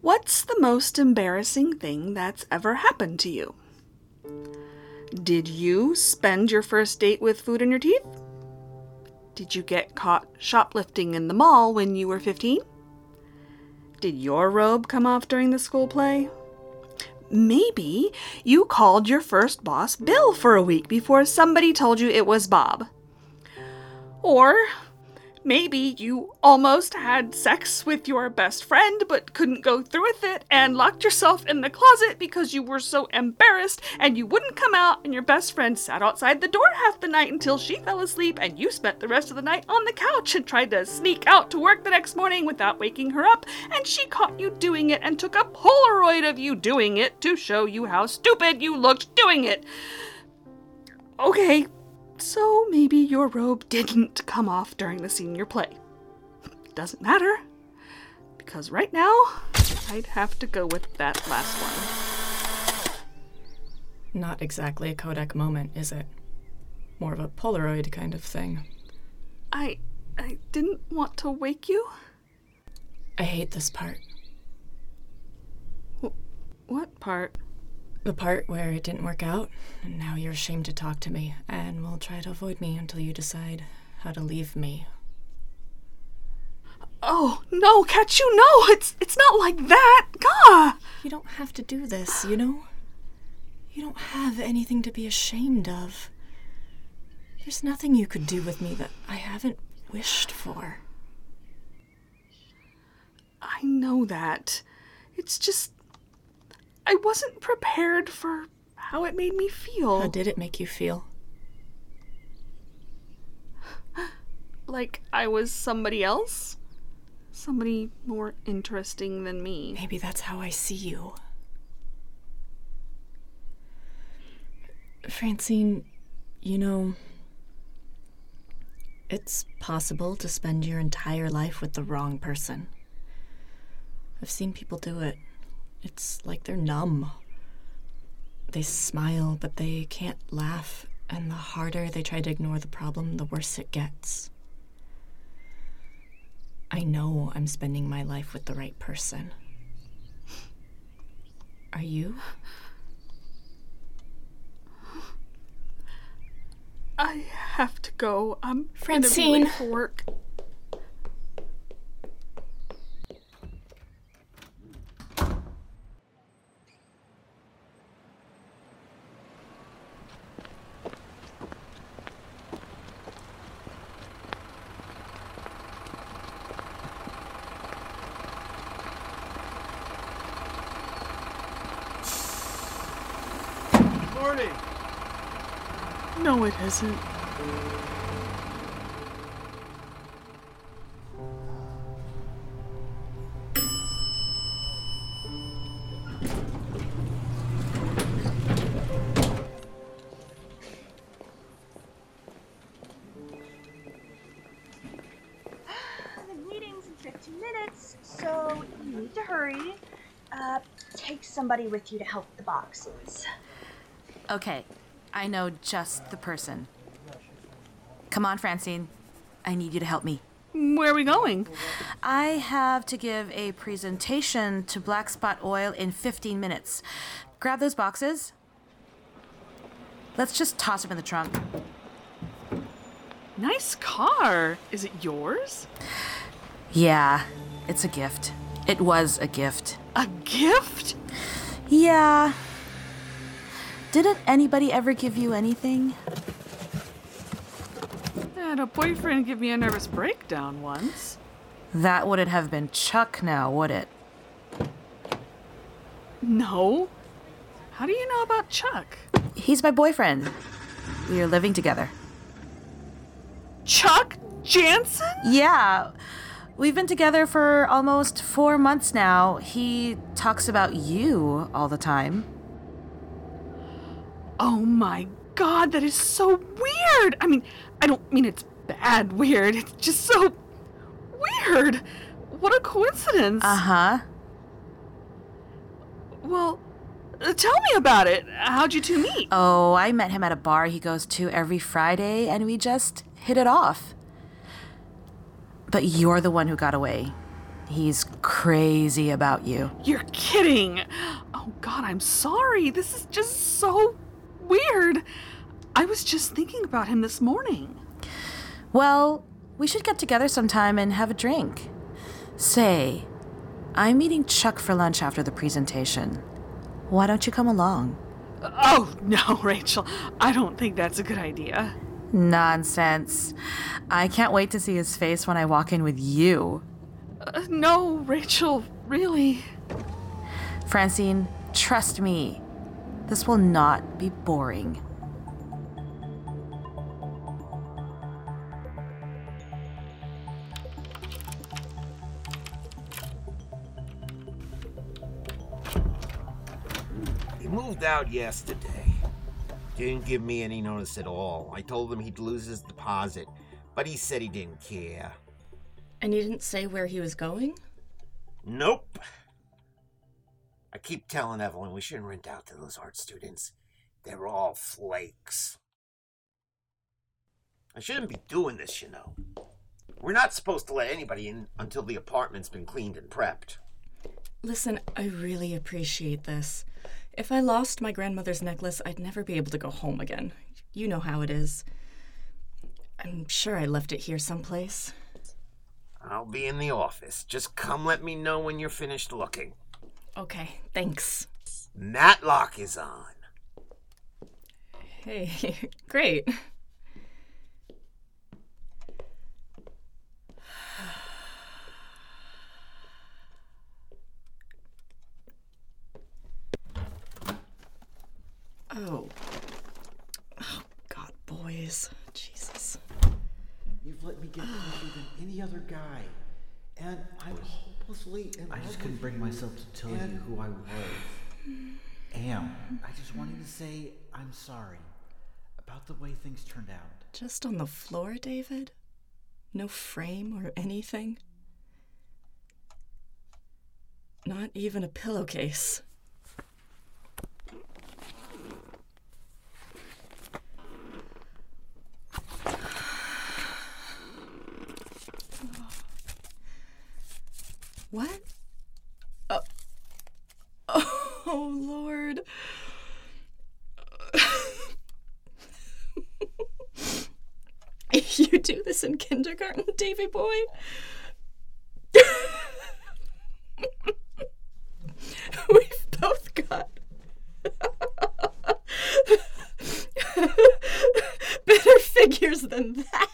What's the most embarrassing thing that's ever happened to you? Did you spend your first date with food in your teeth? Did you get caught shoplifting in the mall when you were 15? Did your robe come off during the school play? Maybe you called your first boss Bill for a week before somebody told you it was Bob. Or maybe you almost had sex with your best friend but couldn't go through with it and locked yourself in the closet because you were so embarrassed and you wouldn't come out and your best friend sat outside the door half the night until she fell asleep and you spent the rest of the night on the couch and tried to sneak out to work the next morning without waking her up and she caught you doing it and took a polaroid of you doing it to show you how stupid you looked doing it. Okay, so maybe your robe didn't come off during the senior play. Doesn't matter, because right now, I'd have to go with that last one. Not exactly a Kodak moment, is it? More of a Polaroid kind of thing. I. I didn't want to wake you. I hate this part. What part? The part where it didn't work out, and now you're ashamed to talk to me, and will try to avoid me until you decide how to leave me. Oh, no, Katchoo, no! It's it's not like that! Gah! You don't have to do this, you know? You don't have anything to be ashamed of. There's nothing you could do with me that I haven't wished for. I know that. It's just. I wasn't prepared for how it made me feel. How did it make you feel? Like I was somebody else? Somebody more interesting than me. Maybe that's how I see you. Francine, you know, it's possible to spend your entire life with the wrong person. I've seen people do it. It's like they're numb. They smile, but they can't laugh, and the harder they try to ignore the problem, the worse it gets. I know I'm spending my life with the right person. Are you? I have to go. I'm gonna be Francine. late for work. Morning. No, it isn't. The meeting's in 15 minutes, so you need to hurry. Uh, take somebody with you to help the boxes. Okay, I know just the person. Come on, Francine. I need you to help me. Where are we going? I have to give a presentation to Black Spot Oil in 15 minutes. Grab those boxes. Let's just toss them in the trunk. Nice car. Is it yours? Yeah, it's a gift. It was a gift. A gift? Yeah. Didn't anybody ever give you anything? Had a boyfriend give me a nervous breakdown once. That wouldn't have been Chuck now, would it? No. How do you know about Chuck? He's my boyfriend. We are living together. Chuck Jansen? Yeah. We've been together for almost four months now. He talks about you all the time. Oh my god, that is so weird. I mean, I don't mean it's bad weird. It's just so weird. What a coincidence. Uh huh. well, tell me about it. How'd you two meet? Oh, I met him at a bar he goes to every Friday, and we just hit it off. But you're the one who got away. He's crazy about you. You're kidding. Oh, God, I'm sorry. This is just so weird. I was just thinking about him this morning. Well, we should get together sometime and have a drink. Say, I'm meeting Chuck for lunch after the presentation. Why don't you come along? Oh, no, Rachel. I don't think that's a good idea. Nonsense. I can't wait to see his face when I walk in with you. Uh, no, Rachel, really. Francine, trust me. This will not be boring. He moved out yesterday. Didn't give me any notice at all. I told him he'd lose his deposit, but he said he didn't care. And he didn't say where he was going? Nope. I keep telling Evelyn we shouldn't rent out to those art students. They're all flakes. I shouldn't be doing this, you know. We're not supposed to let anybody in until the apartment's been cleaned and prepped. Listen, I really appreciate this. If I lost my grandmother's necklace, I'd never be able to go home again. You know how it is. I'm sure I left it here someplace. I'll be in the office. Just come let me know when you're finished looking. Okay, thanks. Matlock is on. Hey, great. Oh. Oh, God, boys. Jesus. You've let me get closer than any other guy. And I'm hopelessly in I love just couldn't with bring you. myself to tell And you who I was. Am. I just wanted to say I'm sorry about the way things turned out. Just on the floor, David? No frame or anything? Not even a pillowcase. What? Oh, oh Lord. you do this in kindergarten, Davy boy? We've both got better figures than that.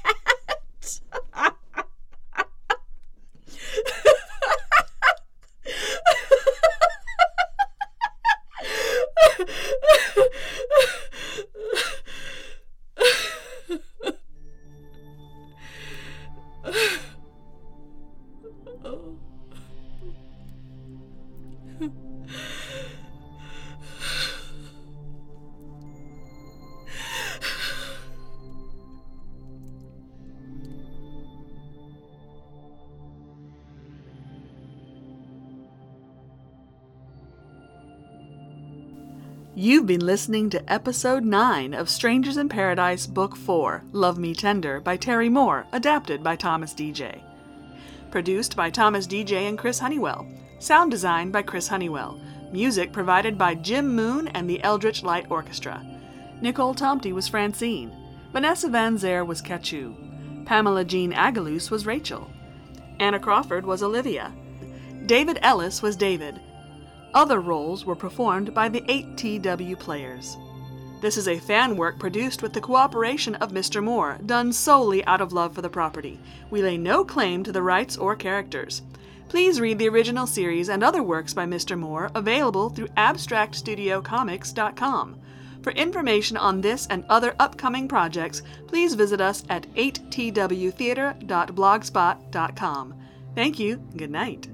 You've been listening to episode 9 of Strangers in Paradise, Book 4 Love Me Tender by Terry Moore, adapted by Thomas DJ. Produced by Thomas DJ and Chris Honeywell. Sound design by Chris Honeywell. Music provided by Jim Moon and the Eldritch Light Orchestra. Nicole Tomty was Francine. Vanessa Van Zer was Katchoo. Pamela Jean Agalus was Rachel. Anna Crawford was Olivia. David Ellis was David. Other roles were performed by the 8TW players. This is a fan work produced with the cooperation of Mr. Moore, done solely out of love for the property. We lay no claim to the rights or characters. Please read the original series and other works by Mr. Moore available through abstractstudiocomics.com. For information on this and other upcoming projects, please visit us at 8twtheater.blogspot.com. Thank you. Good night.